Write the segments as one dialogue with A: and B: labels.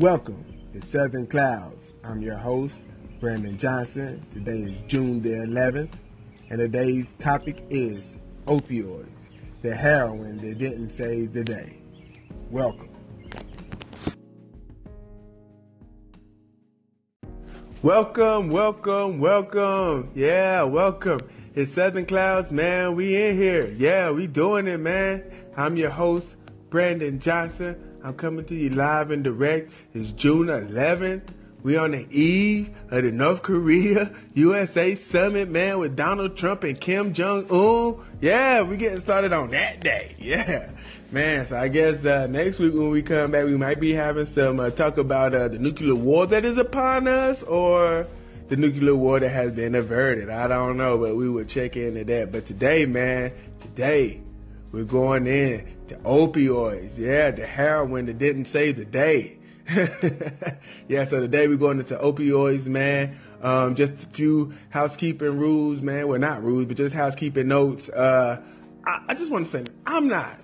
A: Welcome to Southern Clouds. I'm your host, Brandon Johnson. Today is June the 11th, and today's topic is opioids, the heroin that didn't save the day. Welcome. Welcome, welcome, welcome. Yeah, welcome. It's Southern Clouds, man. We in here. Yeah, we doing it, man. I'm your host, Brandon Johnson. I'm coming to you live and direct. It's June 11th. We're on the eve of the North Korea USA summit, man, with Donald Trump and Kim Jong Un. Yeah, we getting started on that day. Yeah, man. So I guess uh, next week when we come back, we might be having some uh, talk about uh, the nuclear war that is upon us, or the nuclear war that has been averted. I don't know, but we will check into that. But today, man, today we're going in to opioids. Yeah, the heroin that didn't save the day. yeah, so today we're going into opioids, man. Um, just a few housekeeping rules, man. Well, not rules, but just housekeeping notes. Uh, I, I just want to say, I'm not.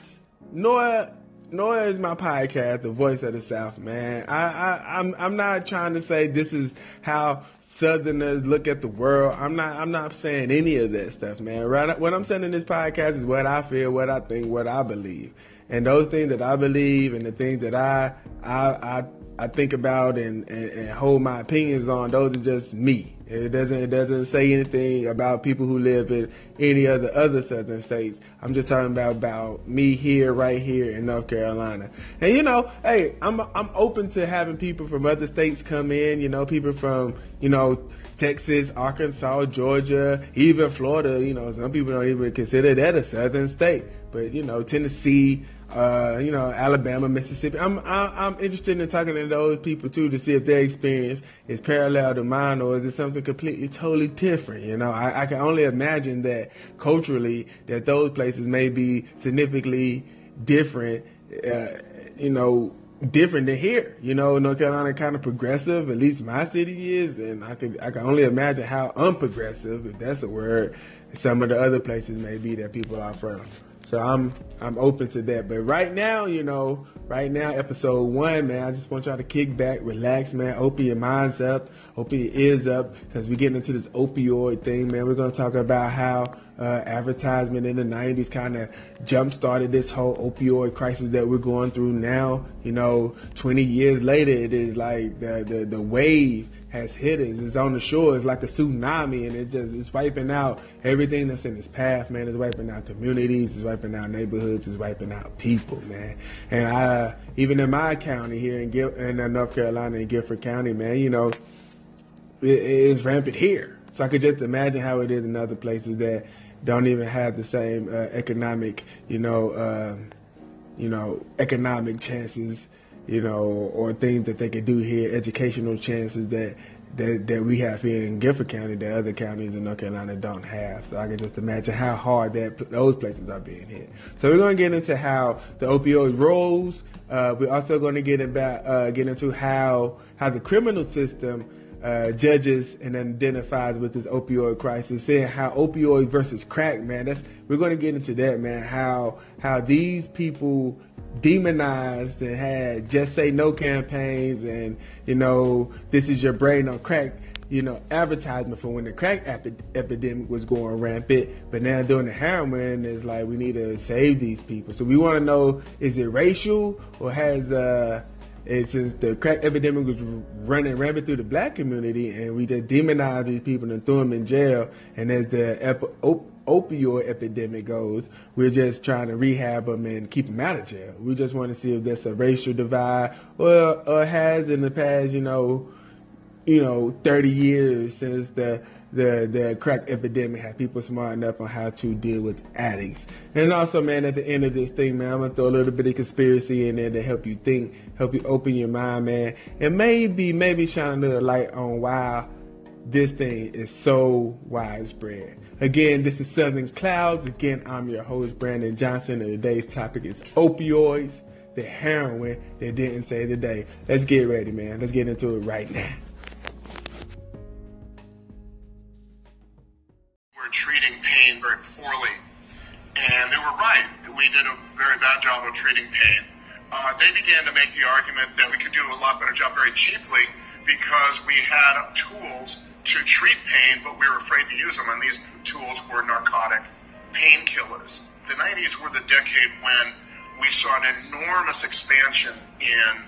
A: Nor, nor is my podcast, The Voice of the South, man. I, I, I'm, I'm not trying to say this is how Southerners look at the world. I'm not. I'm not saying any of that stuff, man. Right? What I'm saying in this podcast is what I feel, what I think, what I believe, and those things that I believe and the things that I I I, I think about and, and, and hold my opinions on. Those are just me. It doesn't it doesn't say anything about people who live in any of the other southern states. I'm just talking about about me here, right here in North Carolina. And you know, hey, I'm I'm open to having people from other states come in. You know, people from you know Texas, Arkansas, Georgia, even Florida. You know, some people don't even consider that a southern state. But you know, Tennessee, uh, you know, Alabama, Mississippi. I'm I, am interested in talking to those people too to see if their experience is parallel to mine or is it something completely totally different. You know, I, I can only imagine that culturally that those places may be significantly different. Uh, you know, different than here. You know, North Carolina kind of progressive, at least my city is, and I can I can only imagine how unprogressive, if that's a word, some of the other places may be that people are from. So I'm I'm open to that. But right now, you know, right now, episode one, man, I just want y'all to kick back, relax, man, open your minds up, open your ears up, because we're getting into this opioid thing, man. We're gonna talk about how uh, advertisement in the '90s kind of jump started this whole opioid crisis that we're going through now. You know, 20 years later, it is like the the, the wave has hit us. It's on the shore. It's like a tsunami, and it just it's wiping out everything that's in its path, man. It's wiping out communities. It's wiping out neighborhoods. It's wiping out people, man. And I, even in my county here in Gil- in uh, North Carolina in Guilford County, man, you know, it, it's rampant here. So I could just imagine how it is in other places that don't even have the same uh, economic, you know, uh, you know, economic chances you know, or things that they can do here, educational chances that that, that we have here in Guilford County that other counties in North Carolina don't have. So I can just imagine how hard that those places are being hit. So we're going to get into how the opioid rolls. Uh, we're also going to get about uh, get into how how the criminal system uh, judges and identifies with this opioid crisis, saying how opioid versus crack, man. That's we're going to get into that, man. How how these people demonized and had just say no campaigns and you know this is your brain on crack you know advertisement for when the crack epi- epidemic was going rampant but now doing the heroin is like we need to save these people so we want to know is it racial or has uh and since the crack epidemic was running rampant through the black community and we just demonized these people and threw them in jail and as the ep- op- opioid epidemic goes, we're just trying to rehab them and keep them out of jail. We just want to see if there's a racial divide or, or has in the past, you know, you know, 30 years since the the the crack epidemic had people smart enough on how to deal with addicts. And also, man, at the end of this thing, man, I'm gonna throw a little bit of conspiracy in there to help you think, help you open your mind, man, and maybe maybe shine a little light on why this thing is so widespread. Again, this is Southern Clouds. Again, I'm your host, Brandon Johnson, and today's topic is opioids, the heroin that didn't the day. Let's get ready, man. Let's get into it right now.
B: And they were right. We did a very bad job of treating pain. uh, they began to make the argument that we could do a lot better job very cheaply because we had tools to treat pain, but we were afraid to use them, and these tools were narcotic painkillers. The 90s were the decade when we saw an enormous expansion in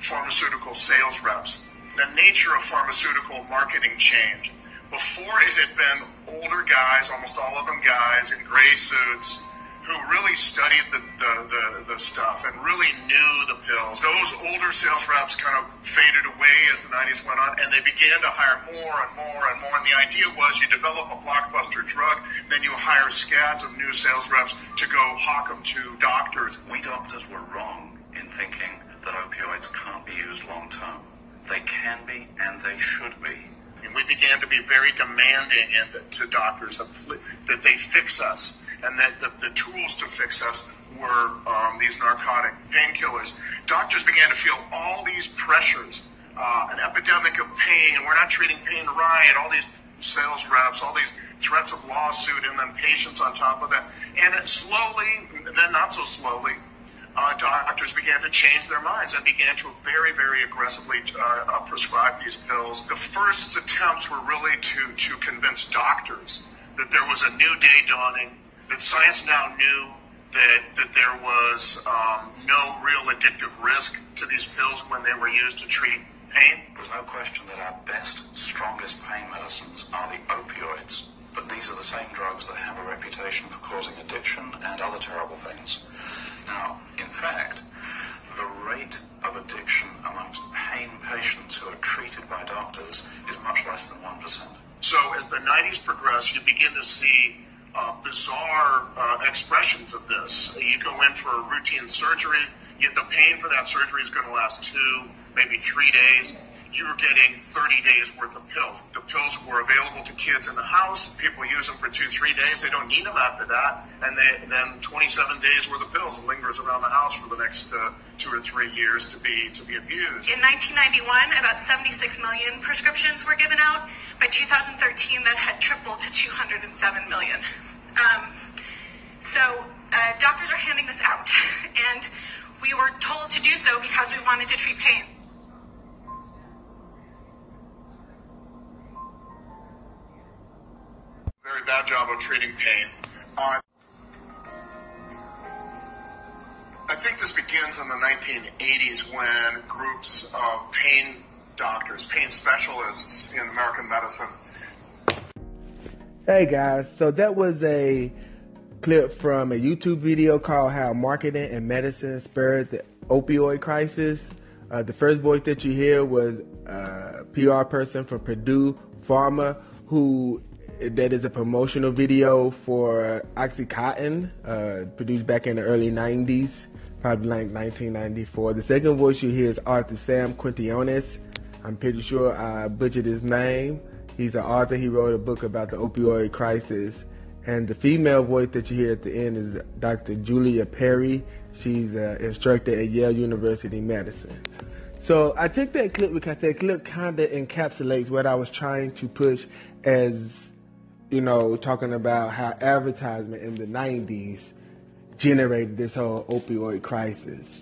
B: pharmaceutical sales reps. The nature of pharmaceutical marketing changed. Before it had been older guys, almost all of them guys in gray suits, who really studied the, the, the, the, stuff and really knew the pills. Those older sales reps kind of faded away as the 90s went on, and they began to hire more and more and more. And the idea was you develop a blockbuster drug, then you hire scads of new sales reps to go hawk them to doctors.
C: We doctors were wrong in thinking that opioids can't be used long term. They can be, and they should be.
B: And we began to be very demanding to doctors that they fix us and that the, the tools to fix us were um, these narcotic painkillers. Doctors began to feel all these pressures, uh, an epidemic of pain, and we're not treating pain right, and all these sales reps, all these threats of lawsuit, and then patients on top of that. And it slowly, then not so slowly, uh, doctors began to change their minds and began to very, very aggressively uh, uh, prescribe these pills. The first attempts were really to, to convince doctors that there was a new day dawning, that science now knew that, that there was um, no real addictive risk to these pills when they were used to treat pain.
C: There's no question that our best, strongest pain medicines are the opioids, but these are the same drugs that have a reputation for causing addiction and other terrible things. Now, in fact, the rate of addiction amongst pain patients who are treated by doctors is much less than 1%.
B: So as the 90s progress, you begin to see uh, bizarre uh, expressions of this. You go in for a routine surgery, yet the pain for that surgery is going to last two, maybe three days. You're getting 30 days worth of pills. The pills were available to kids in the house. People use them for two, three days. They don't need them after that. And they, then 27 days worth of pills lingers around the house for the next uh, two or three years to be to be abused.
D: In 1991, about 76 million prescriptions were given out. By 2013, that had tripled to 207 million. Um, so uh, doctors are handing this out, and we were told to do so because we wanted to treat pain.
B: Very bad job of treating pain. Uh, I think this begins in the 1980s when groups of pain doctors, pain specialists in American medicine
A: Hey guys, so that was a clip from a YouTube video called How Marketing and Medicine Spurred the Opioid Crisis. Uh, the first voice that you hear was a PR person from Purdue Pharma who that is a promotional video for Oxycontin, uh, produced back in the early 90s, probably like 1994. The second voice you hear is Arthur Sam Quintiones. I'm pretty sure I butchered his name. He's an author. He wrote a book about the opioid crisis. And the female voice that you hear at the end is Dr. Julia Perry. She's an instructor at Yale University Medicine. So I took that clip because that clip kind of encapsulates what I was trying to push as, you know, talking about how advertisement in the 90s generated this whole opioid crisis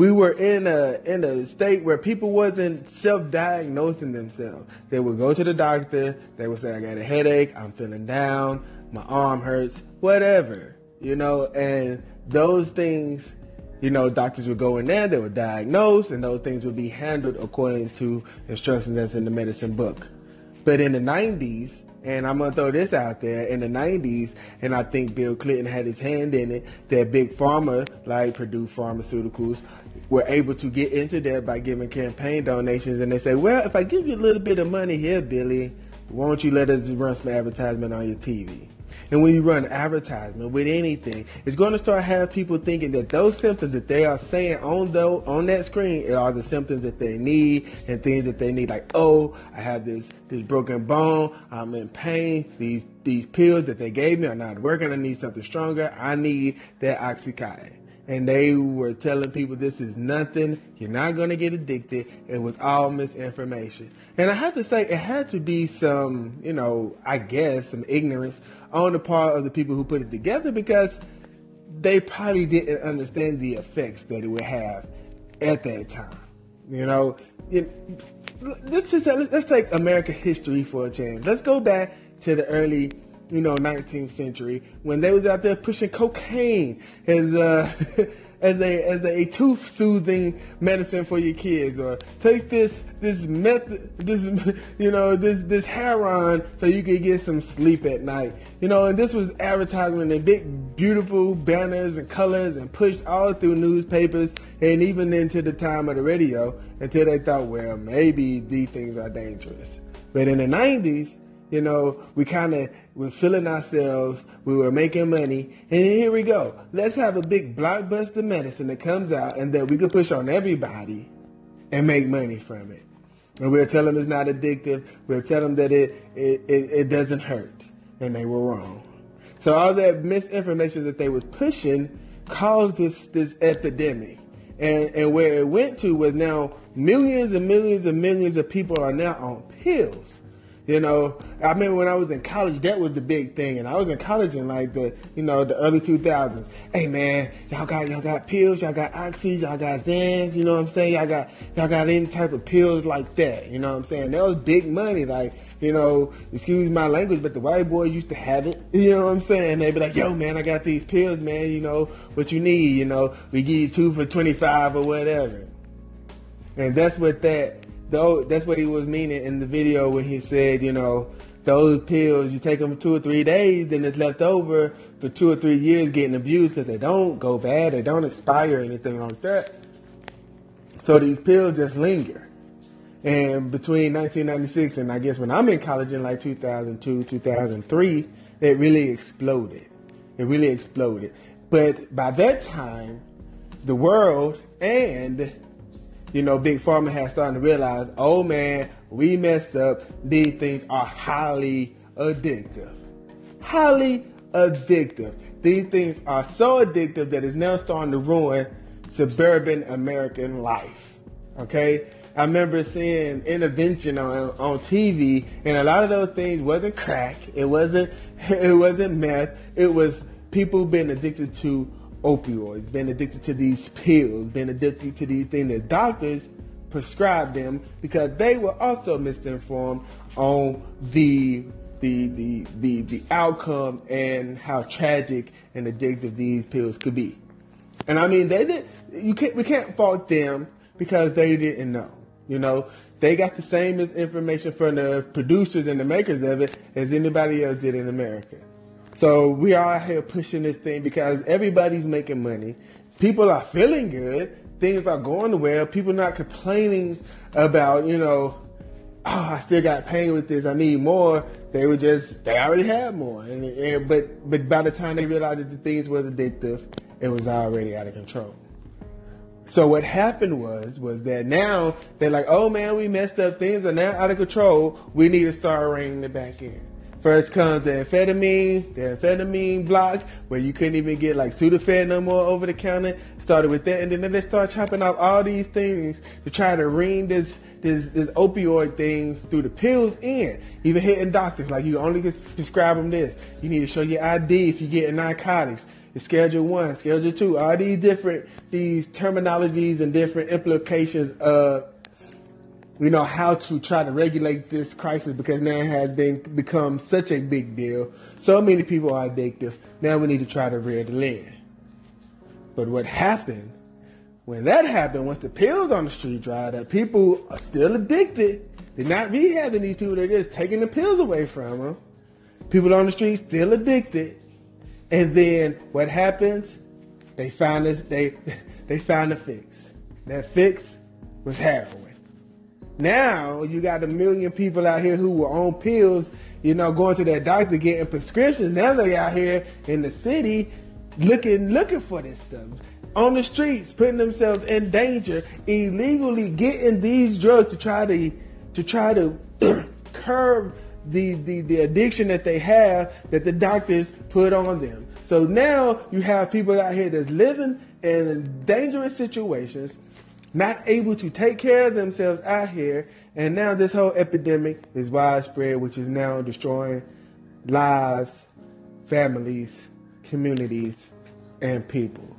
A: we were in a in a state where people wasn't self-diagnosing themselves. They would go to the doctor. They would say, "I got a headache. I'm feeling down. My arm hurts. Whatever." You know, and those things, you know, doctors would go in there. They would diagnose, and those things would be handled according to instructions that's in the medicine book. But in the 90s, and I'm gonna throw this out there in the 90s, and I think Bill Clinton had his hand in it. That big pharma like Purdue Pharmaceuticals were able to get into that by giving campaign donations. And they say, well, if I give you a little bit of money here, Billy, why don't you let us run some advertisement on your TV? And when you run advertisement with anything, it's going to start have people thinking that those symptoms that they are saying on the, on that screen are the symptoms that they need and things that they need. Like, oh, I have this this broken bone. I'm in pain. These these pills that they gave me are not working. I need something stronger. I need that oxycontin and they were telling people this is nothing. You're not going to get addicted. It was all misinformation. And I have to say, it had to be some, you know, I guess, some ignorance on the part of the people who put it together because they probably didn't understand the effects that it would have at that time. You know, it, let's just let's take American history for a change. Let's go back to the early, you know, 19th century when they was out there pushing cocaine as uh, as a as a tooth soothing medicine for your kids, or take this this method this you know this this heroin so you could get some sleep at night. You know, and this was advertisement in big beautiful banners and colors and pushed all through newspapers and even into the time of the radio until they thought, well, maybe these things are dangerous. But in the 90s, you know, we kind of were feeling ourselves. We were making money, and here we go. Let's have a big blockbuster medicine that comes out and that we can push on everybody and make money from it. And we'll tell them it's not addictive. We'll tell them that it it, it, it doesn't hurt, and they were wrong. So all that misinformation that they was pushing caused this this epidemic. And, and where it went to was now millions and millions and millions of people are now on pills. You know, I remember when I was in college, that was the big thing, and I was in college in like the, you know, the early 2000s. Hey man, y'all got y'all got pills, y'all got oxy, y'all got Xans, you know what I'm saying? Y'all got y'all got any type of pills like that, you know what I'm saying? That was big money, like you know, excuse my language, but the white boy used to have it. You know what I'm saying? They'd be like, yo, man, I got these pills, man. You know, what you need, you know, we give you two for 25 or whatever. And that's what that though that's what he was meaning in the video when he said, you know, those pills you take them two or three days, then it's left over for two or three years getting abused because they don't go bad, they don't expire anything like that. So these pills just linger. And between 1996 and I guess when I'm in college in like 2002, 2003, it really exploded. It really exploded. But by that time, the world and you know, Big Pharma has started to realize, oh man, we messed up. These things are highly addictive. Highly addictive. These things are so addictive that it's now starting to ruin suburban American life. Okay? I remember seeing intervention on on TV, and a lot of those things wasn't crack. It wasn't it wasn't meth. It was people being addicted to opioids, been addicted to these pills, been addicted to these things that doctors prescribed them because they were also misinformed on the the the the, the outcome and how tragic and addictive these pills could be. And I mean they did you can't we can't fault them because they didn't know. You know, they got the same information from the producers and the makers of it as anybody else did in America. So we are out here pushing this thing because everybody's making money. People are feeling good. Things are going well. People not complaining about, you know, oh, I still got pain with this. I need more. They were just, they already had more. And, and but, but by the time they realized that the things were addictive, it was already out of control. So what happened was, was that now they're like, oh man, we messed up. Things are now out of control. We need to start reining it back in. First comes the amphetamine, the amphetamine block, where you couldn't even get like Sudafed no more over the counter. Started with that, and then they start chopping off all these things to try to rein this this this opioid thing through the pills in. Even hitting doctors like you only can prescribe them this. You need to show your ID if you get narcotics. It's schedule one, schedule two, all these different these terminologies and different implications of you know, how to try to regulate this crisis because now it has been become such a big deal. So many people are addictive. Now we need to try to rear the land. But what happened when that happened, once the pills on the street dried up, people are still addicted. They're not rehabbing these people, they're just taking the pills away from them. People on the street still addicted. And then what happens? They found this they they found a fix. That fix was heroin. Now you got a million people out here who were on pills, you know, going to their doctor getting prescriptions. Now they out here in the city looking looking for this stuff. On the streets, putting themselves in danger, illegally getting these drugs to try to to try to curb the, the, the addiction that they have that the doctors put on them. So now you have people out here that's living in dangerous situations not able to take care of themselves out here, and now this whole epidemic is widespread, which is now destroying lives, families, communities, and people.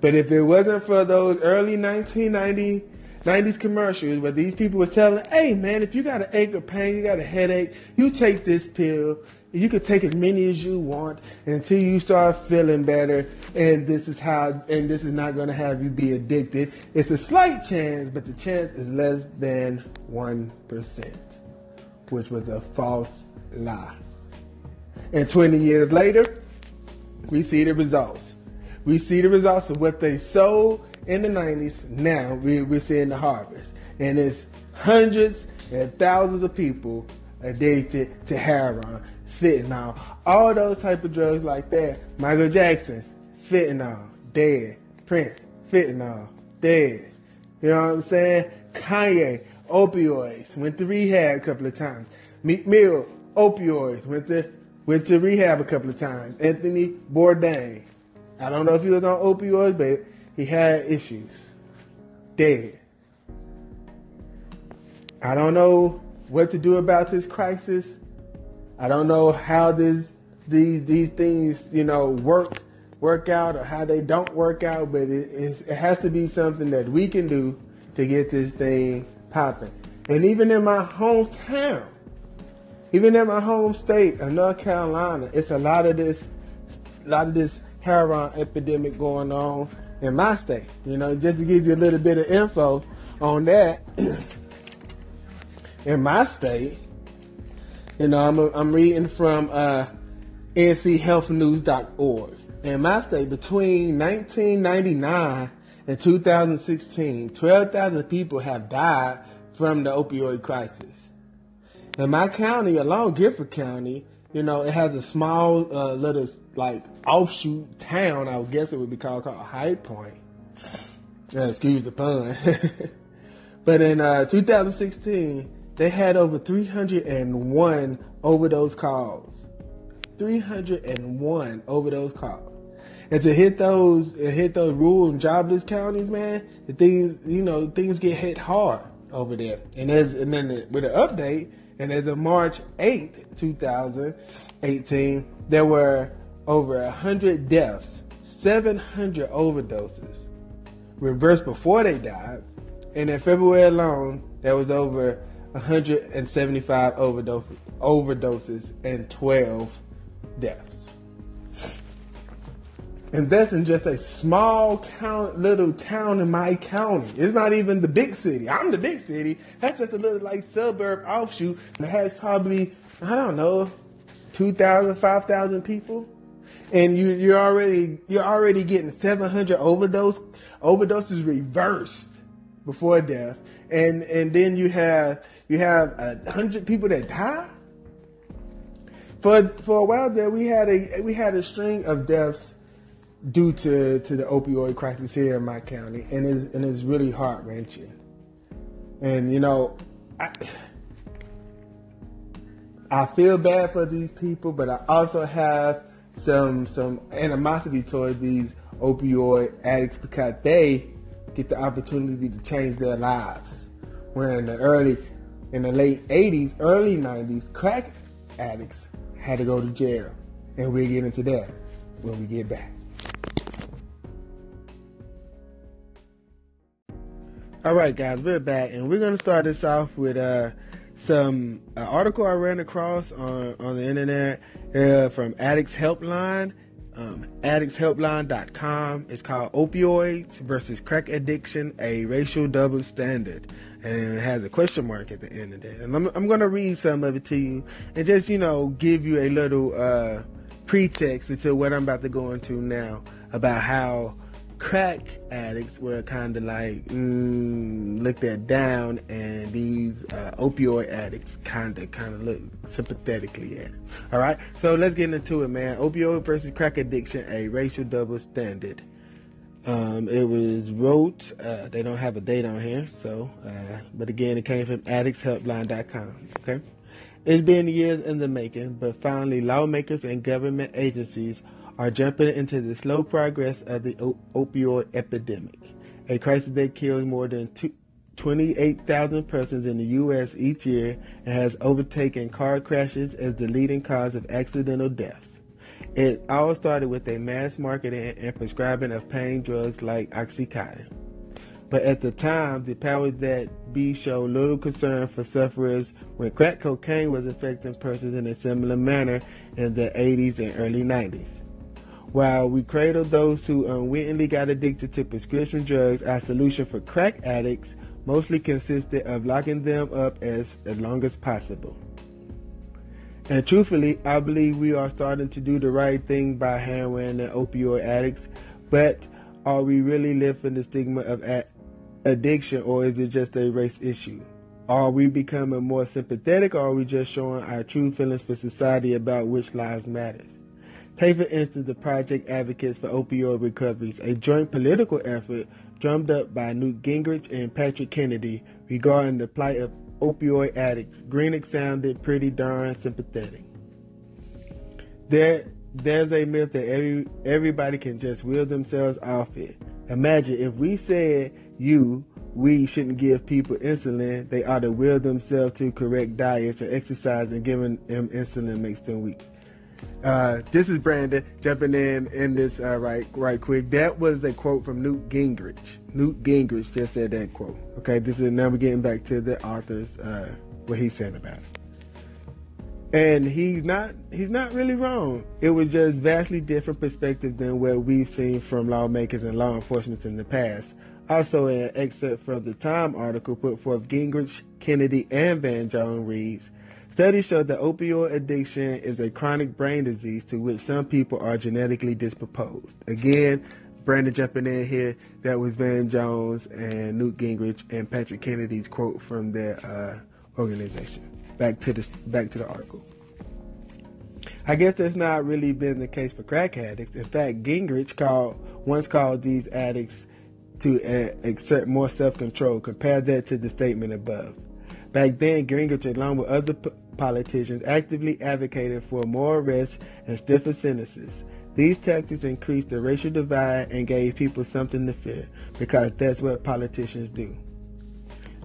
A: But if it wasn't for those early 1990 90s commercials where these people were telling, hey man, if you got an ache or pain, you got a headache, you take this pill. You can take as many as you want until you start feeling better. And this is how, and this is not going to have you be addicted. It's a slight chance, but the chance is less than 1%, which was a false lie. And 20 years later, we see the results. We see the results of what they sold in the 90s. Now we, we're seeing the harvest. And it's hundreds and thousands of people addicted to heroin, fentanyl, all those type of drugs like that. Michael Jackson, fentanyl, dead. Prince, fentanyl, dead. You know what I'm saying? Kanye, opioids, went to rehab a couple of times. Meek Mill, opioids, went to went to rehab a couple of times. Anthony Bourdain, I don't know if he was on opioids, but he had issues. Dead. I don't know what to do about this crisis. I don't know how this these these things you know work work out or how they don't work out, but it, it, it has to be something that we can do to get this thing popping. And even in my hometown, even in my home state of North Carolina, it's a lot of this, a lot of this heroin epidemic going on in my state. You know, just to give you a little bit of info on that. in my state, you know, I'm, I'm reading from uh, nchealthnews.org. In my state, between 1999 and 2016, 12,000 people have died from the opioid crisis. In my county alone, Guilford County, you know, it has a small uh, little like offshoot town, I would guess it would be called called High Point. Uh, excuse the pun. but in uh, 2016, they had over 301 overdose calls. 301 overdose calls. And to hit those hit those rural and jobless counties, man, the things you know things get hit hard over there. And as and then the, with an update, and as of March 8th, 2018, there were over 100 deaths, 700 overdoses reversed before they died. And in February alone, there was over 175 overdose, overdoses and 12 deaths. And that's in just a small count, little town in my county. It's not even the big city. I'm the big city. That's just a little like suburb offshoot that has probably, I don't know, 2,000, 5,000 people and you you're already you're already getting 700 overdose overdoses reversed before death, and and then you have you have a hundred people that die. For for a while there, we had a we had a string of deaths due to to the opioid crisis here in my county, and it's and it's really heart wrenching. And you know, I. I feel bad for these people, but I also have some some animosity towards these opioid addicts because they get the opportunity to change their lives. Where in the early, in the late 80s, early 90s, crack addicts had to go to jail. And we'll get into that when we get back. All right, guys, we're back, and we're to start this off with uh, some uh, article I ran across on, on the internet uh, from Addicts Helpline, um, addictshelpline.com. It's called Opioids versus Crack Addiction, a Racial Double Standard. And it has a question mark at the end of that. And I'm, I'm going to read some of it to you and just, you know, give you a little uh, pretext into what I'm about to go into now about how crack addicts were kind of like mm, looked at down, and these uh, opioid addicts kind of kind of look sympathetically at. All right, so let's get into it, man. Opioid versus crack addiction: a racial double standard. Um, it was wrote. Uh, they don't have a date on here, so uh, but again, it came from addictshelpline.com. Okay. It's been years in the making, but finally, lawmakers and government agencies are jumping into the slow progress of the opioid epidemic, a crisis that kills more than 28,000 persons in the U.S. each year and has overtaken car crashes as the leading cause of accidental deaths. It all started with a mass marketing and prescribing of pain drugs like Oxycontin. But at the time, the powers that be showed little concern for sufferers when crack cocaine was affecting persons in a similar manner in the 80s and early 90s. While we cradled those who unwittingly got addicted to prescription drugs, our solution for crack addicts mostly consisted of locking them up as, as long as possible. And truthfully, I believe we are starting to do the right thing by heroin and opioid addicts, but are we really lifting the stigma of addiction or is it just a race issue? Are we becoming more sympathetic or are we just showing our true feelings for society about which lives matters? Take for instance the Project Advocates for Opioid Recoveries, a joint political effort drummed up by Newt Gingrich and Patrick Kennedy regarding the plight of opioid addicts. Greenick sounded pretty darn sympathetic. There, there's a myth that every everybody can just wheel themselves off it. Imagine if we said you, we shouldn't give people insulin, they ought to will themselves to correct diets and exercise and giving them insulin makes them weak. Uh, this is Brandon jumping in in this uh, right right quick. That was a quote from Newt Gingrich. Newt Gingrich just said that quote. Okay, this is now we're getting back to the author's uh, what he said about it. And he's not he's not really wrong. It was just vastly different perspective than what we've seen from lawmakers and law enforcement in the past. Also, an excerpt from the Time article put forth Gingrich, Kennedy, and Van Jones reads, Studies show that opioid addiction is a chronic brain disease to which some people are genetically disproposed. Again, Brandon jumping in here, that was Van Jones and Newt Gingrich and Patrick Kennedy's quote from their uh, organization. Back to the back to the article. I guess that's not really been the case for crack addicts. In fact, Gingrich called once called these addicts to uh, exert more self-control. Compare that to the statement above. Back then, Gingrich, along with other politicians, actively advocated for more arrests and stiffer sentences. These tactics increased the racial divide and gave people something to fear because that's what politicians do.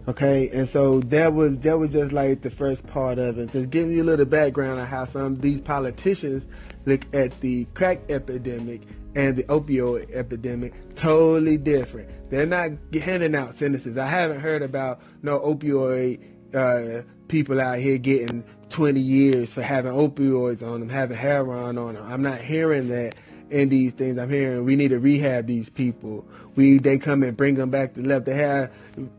A: Okay, and so that was that was just like the first part of it. Just giving you a little background on how some of these politicians look at the crack epidemic and the opioid epidemic totally different. They're not handing out sentences. I haven't heard about no opioid uh, people out here getting 20 years for having opioids on them, having heroin on them. I'm not hearing that in these things. I'm hearing we need to rehab these people. We they come and bring them back to life. They have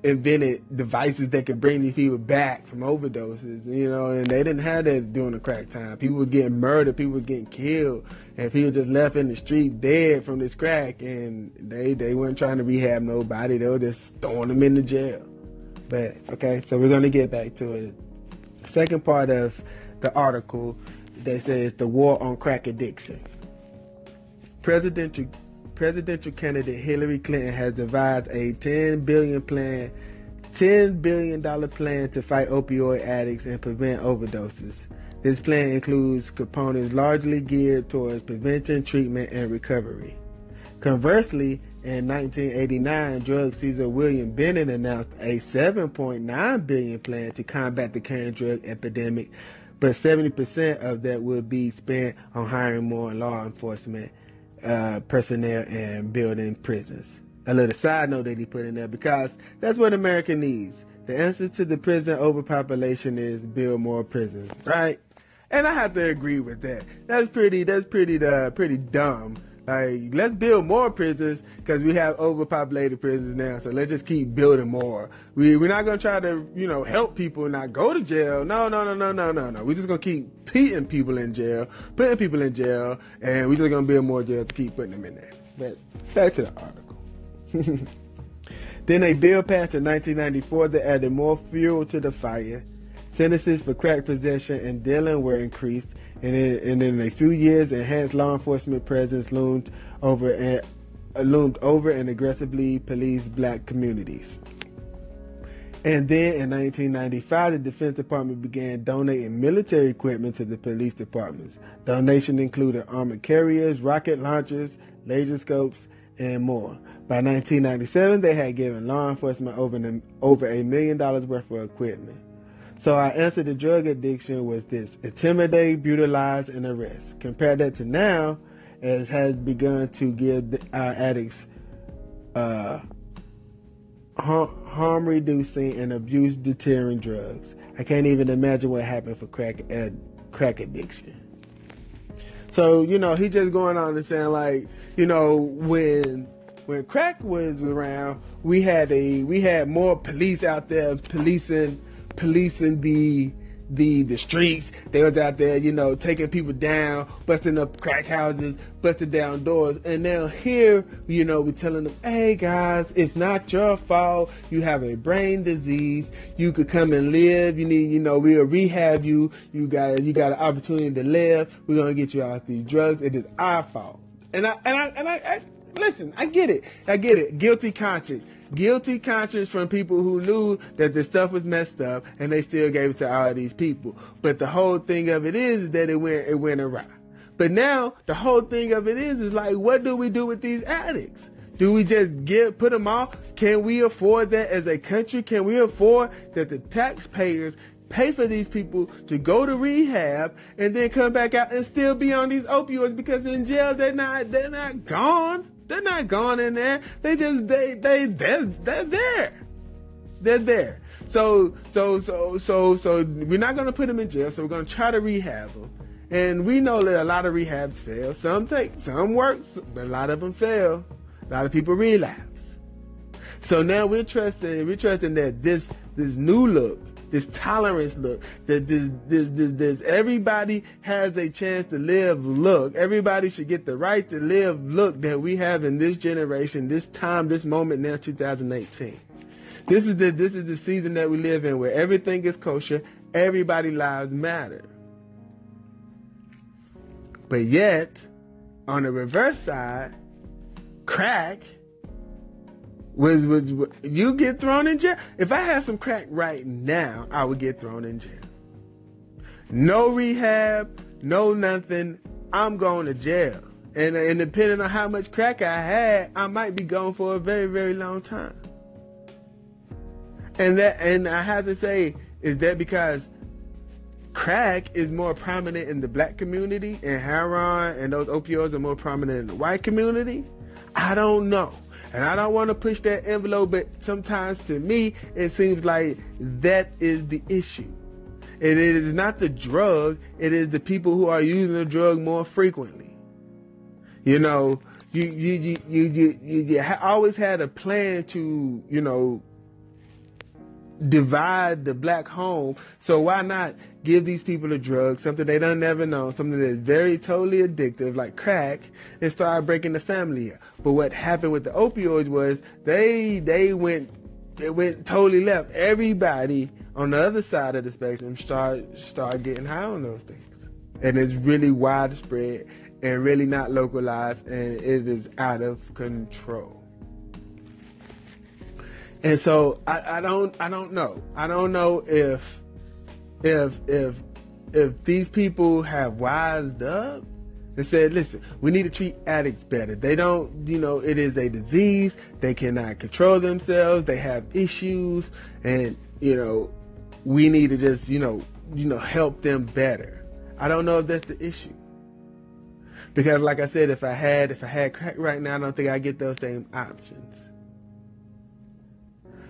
A: invented devices that can bring these people back from overdoses, you know, and they didn't have that during the crack time. People were getting murdered, people were getting killed, and people just left in the street dead from this crack, and they they weren't trying to rehab nobody. They were just throwing them in the jail. But okay, so we're gonna get back to it. Second part of the article that says the war on crack addiction. Presidential presidential candidate Hillary Clinton has devised a 10 billion plan, 10 billion dollar plan to fight opioid addicts and prevent overdoses. This plan includes components largely geared towards prevention, treatment, and recovery. Conversely, in 1989, drug Caesar William Bennett announced a 7.9 billion plan to combat the current drug epidemic, but 70% of that would be spent on hiring more law enforcement uh, personnel and building prisons. A little side note that he put in there because that's what America needs. The answer to the prison overpopulation is build more prisons, right? And I have to agree with that. That's pretty. That's pretty. Uh, pretty dumb like, let's build more prisons because we have overpopulated prisons now. So let's just keep building more. We, we're not going to try to, you know, help people not go to jail. No, no, no, no, no, no, no. We're just going to keep putting people in jail, putting people in jail, and we're just going to build more jails to keep putting them in there. But back to the article. then a bill passed in 1994 that added more fuel to the fire. Sentences for crack possession and dealing were increased and in, and in a few years, enhanced law enforcement presence loomed over and uh, loomed over and aggressively policed black communities. And then in 1995, the Defense Department began donating military equipment to the police departments. Donation included armored carriers, rocket launchers, laser scopes, and more. By 1997, they had given law enforcement over, over a million dollars worth of equipment. So our answer to drug addiction was this intimidate, brutalize, and arrest. Compare that to now, as has begun to give our addicts uh, harm reducing and abuse deterring drugs. I can't even imagine what happened for crack crack addiction. So, you know, he just going on and saying like, you know, when when crack was around, we had a we had more police out there policing policing the the the streets. They was out there, you know, taking people down, busting up crack houses, busting down doors. And now here, you know, we're telling them, hey guys, it's not your fault. You have a brain disease. You could come and live. You need, you know, we'll rehab you. You got you got an opportunity to live. We're gonna get you off these drugs. It is our fault. And I and I and I, I listen, I get it. I get it. Guilty conscience. Guilty conscience from people who knew that the stuff was messed up and they still gave it to all these people. But the whole thing of it is that it went it went awry. But now the whole thing of it is is like what do we do with these addicts? Do we just get put them off? Can we afford that as a country? Can we afford that the taxpayers pay for these people to go to rehab and then come back out and still be on these opioids because in jail they're not they're not gone. They're not gone in there. They just they they they're, they're there. They're there. So so so so so we're not gonna put them in jail. So we're gonna try to rehab them. And we know that a lot of rehabs fail. Some take, some work, but a lot of them fail. A lot of people relapse. So now we're trusting, we're trusting that this this new look this tolerance look, that this, this, this, this, everybody has a chance to live look. Everybody should get the right to live look that we have in this generation, this time, this moment now, 2018. This is the, this is the season that we live in where everything is kosher, everybody lives matter. But yet, on the reverse side, crack was was you get thrown in jail? If I had some crack right now, I would get thrown in jail. No rehab, no nothing. I'm going to jail. And, and depending on how much crack I had, I might be gone for a very, very long time. And that and I have to say, is that because crack is more prominent in the black community and heroin and those opioids are more prominent in the white community? I don't know. And I don't want to push that envelope, but sometimes to me, it seems like that is the issue. And it is not the drug, it is the people who are using the drug more frequently. You know, you you you you you, you, you always had a plan to, you know, divide the black home. So why not give these people a drug, something they don't never know, something that's very totally addictive, like crack, and start breaking the family up. But what happened with the opioids was they they went it went totally left. Everybody on the other side of the spectrum start start getting high on those things. And it's really widespread and really not localized and it is out of control. And so I, I don't I don't know. I don't know if if if if these people have wised up and said, listen, we need to treat addicts better. They don't, you know, it is a disease. They cannot control themselves. They have issues, and you know, we need to just, you know, you know, help them better. I don't know if that's the issue. Because, like I said, if I had if I had crack right now, I don't think I get those same options.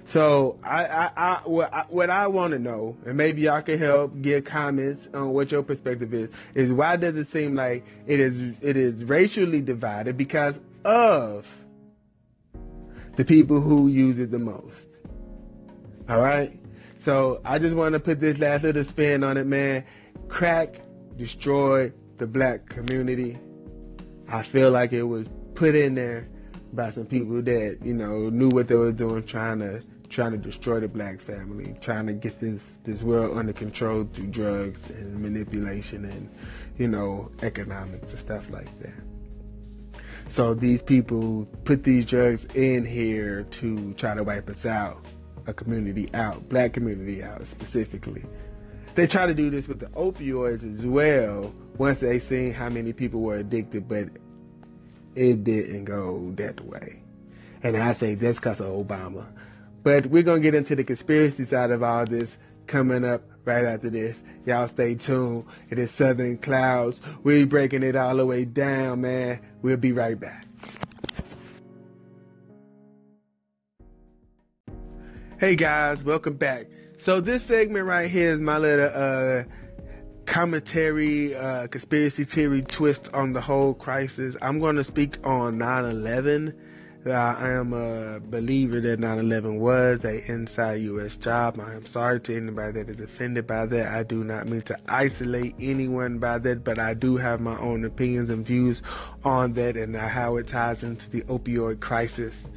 A: So I, I, I, what I, I want to know, and maybe y'all can help give comments on what your perspective is, is why does it seem like it is it is racially divided because of the people who use it the most. All right. So I just want to put this last little spin on it, man. Crack destroyed the black community. I feel like it was put in there by some people that you know knew what they were doing, trying to trying to destroy the black family, trying to get this this world under control through drugs and manipulation and you know economics and stuff like that. So these people put these drugs in here to try to wipe us out, a community out, black community out specifically. They try to do this with the opioids as well once they seen how many people were addicted, but it didn't go that way. And I say that's because of Obama. But we're going to get into the conspiracy side of all this coming up right after this. Y'all stay tuned. It is Southern Clouds. We're breaking it all the way down, man. We'll be right back. Hey guys, welcome back. So this segment right here is my little uh commentary, uh, conspiracy theory twist on the whole crisis. I'm going to speak on 9/11. I am a believer that 9/11 was a inside U.S. job. I am sorry to anybody that is offended by that. I do not mean to isolate anyone by that, but I do have my own opinions and views on that and how it ties into the opioid crisis.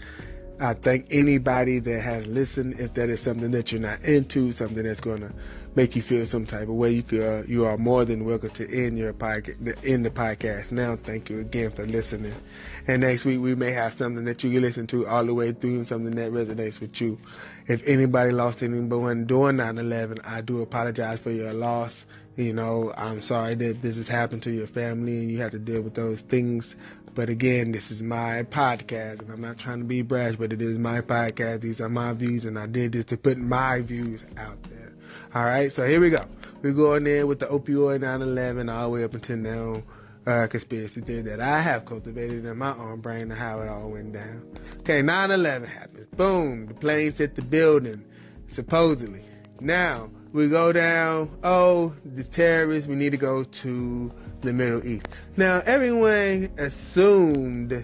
A: I thank anybody that has listened. If that is something that you're not into, something that's going to make you feel some type of way, you could, uh, you are more than welcome to end your podcast, end the podcast now. Thank you again for listening. And next week we may have something that you can listen to all the way through, something that resonates with you. If anybody lost anyone during 9/11, I do apologize for your loss. You know, I'm sorry that this has happened to your family and you have to deal with those things. But again, this is my podcast, and I'm not trying to be brash, but it is my podcast. These are my views, and I did this to put my views out there. All right, so here we go. We're going there with the opioid 9/11 all the way up until now. Uh, conspiracy theory that I have cultivated in my own brain of how it all went down. Okay, 9/11 happens. Boom, the planes hit the building, supposedly. Now we go down. Oh, the terrorists. We need to go to the Middle East. Now, everyone assumed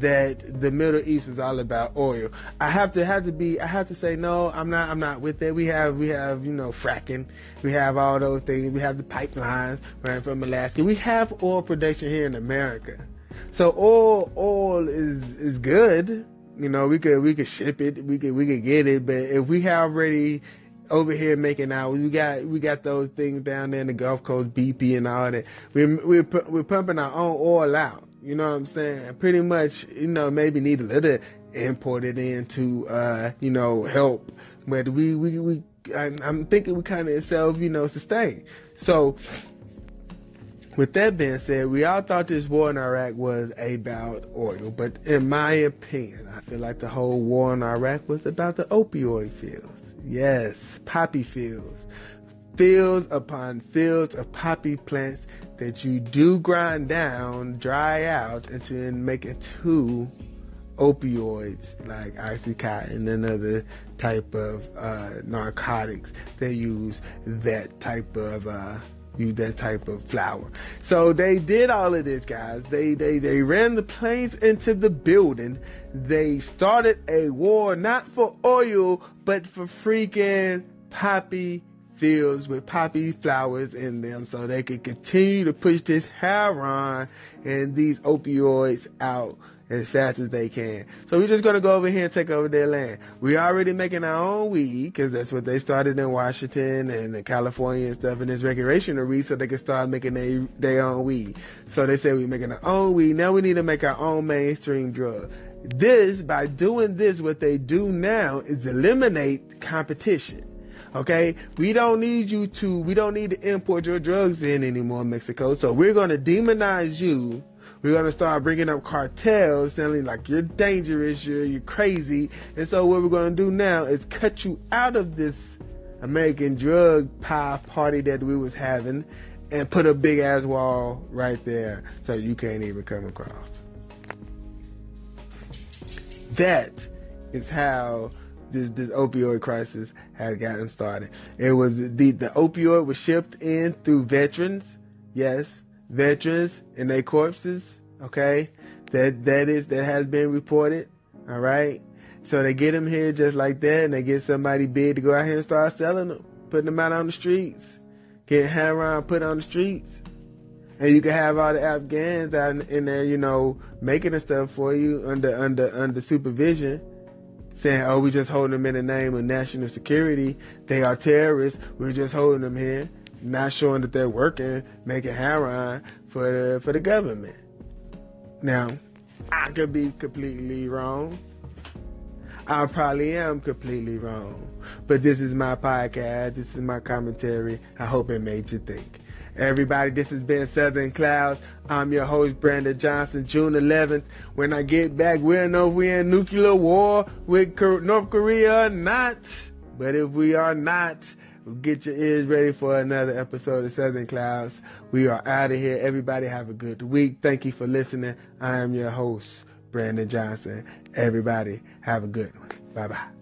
A: that the Middle East is all about oil. I have to have to be I have to say no, I'm not I'm not with that. We have we have, you know, fracking. We have all those things. We have the pipelines right from Alaska. We have oil production here in America. So oil oil is is good. You know, we could we could ship it, we could we could get it, but if we have already over here making out. We got we got those things down there in the Gulf Coast, BP and all that. We're we're we're pumping our own oil out. You know what I'm saying? Pretty much, you know, maybe need a little imported in to, uh, you know, help. But we we we I, am thinking we kind of self, you know, sustain. So. With that being said, we all thought this war in Iraq was about oil, but in my opinion, I feel like the whole war in Iraq was about the opioid fields. Yes, poppy fields. Fields upon fields of poppy plants that you do grind down, dry out, and then make it to opioids like oxycontin and other type of uh, narcotics. They use that type of uh, use that type of flour. So they did all of this, guys. They they they ran the planes into the building. They started a war not for oil, but for freaking poppy fields with poppy flowers in them so they could continue to push this heroin and these opioids out as fast as they can. So we're just to go over here and take over their land. We already making our own weed because that's what they started in Washington and California and stuff, and it's recreational weed so they can start making their, their own weed. So they say we're making our own weed. Now we need to make our own mainstream drug. This, by doing this, what they do now is eliminate competition. Okay, we don't need you to, we don't need to import your drugs in anymore, Mexico. So we're going to demonize you. We're going to start bringing up cartels, saying like you're dangerous, you're, you're crazy. And so what we're going to do now is cut you out of this American drug pie party that we was having and put a big ass wall right there so you can't even come across. That is how this, this opioid crisis has gotten started. It was the the opioid was shipped in through veterans, yes, veterans and their corpses. Okay, that that is that has been reported. All right, so they get them here just like that, and they get somebody big to go out here and start selling them, putting them out on the streets, get heroin put on the streets. And you can have all the Afghans out in there, you know, making the stuff for you under under under supervision, saying, "Oh, we're just holding them in the name of national security. They are terrorists. We're just holding them here, not showing that they're working, making heroin for the for the government." Now, I could be completely wrong. I probably am completely wrong. But this is my podcast. This is my commentary. I hope it made you think. Everybody, this has been Southern Clouds. I'm your host, Brandon Johnson. June 11th. When I get back, we'll know if we're in nuclear war with North Korea or not. But if we are not, Get your ears ready for another episode of Southern Clouds. We are out of here. Everybody have a good week. Thank you for listening. I am your host, Brandon Johnson. Everybody have a good one. Bye bye.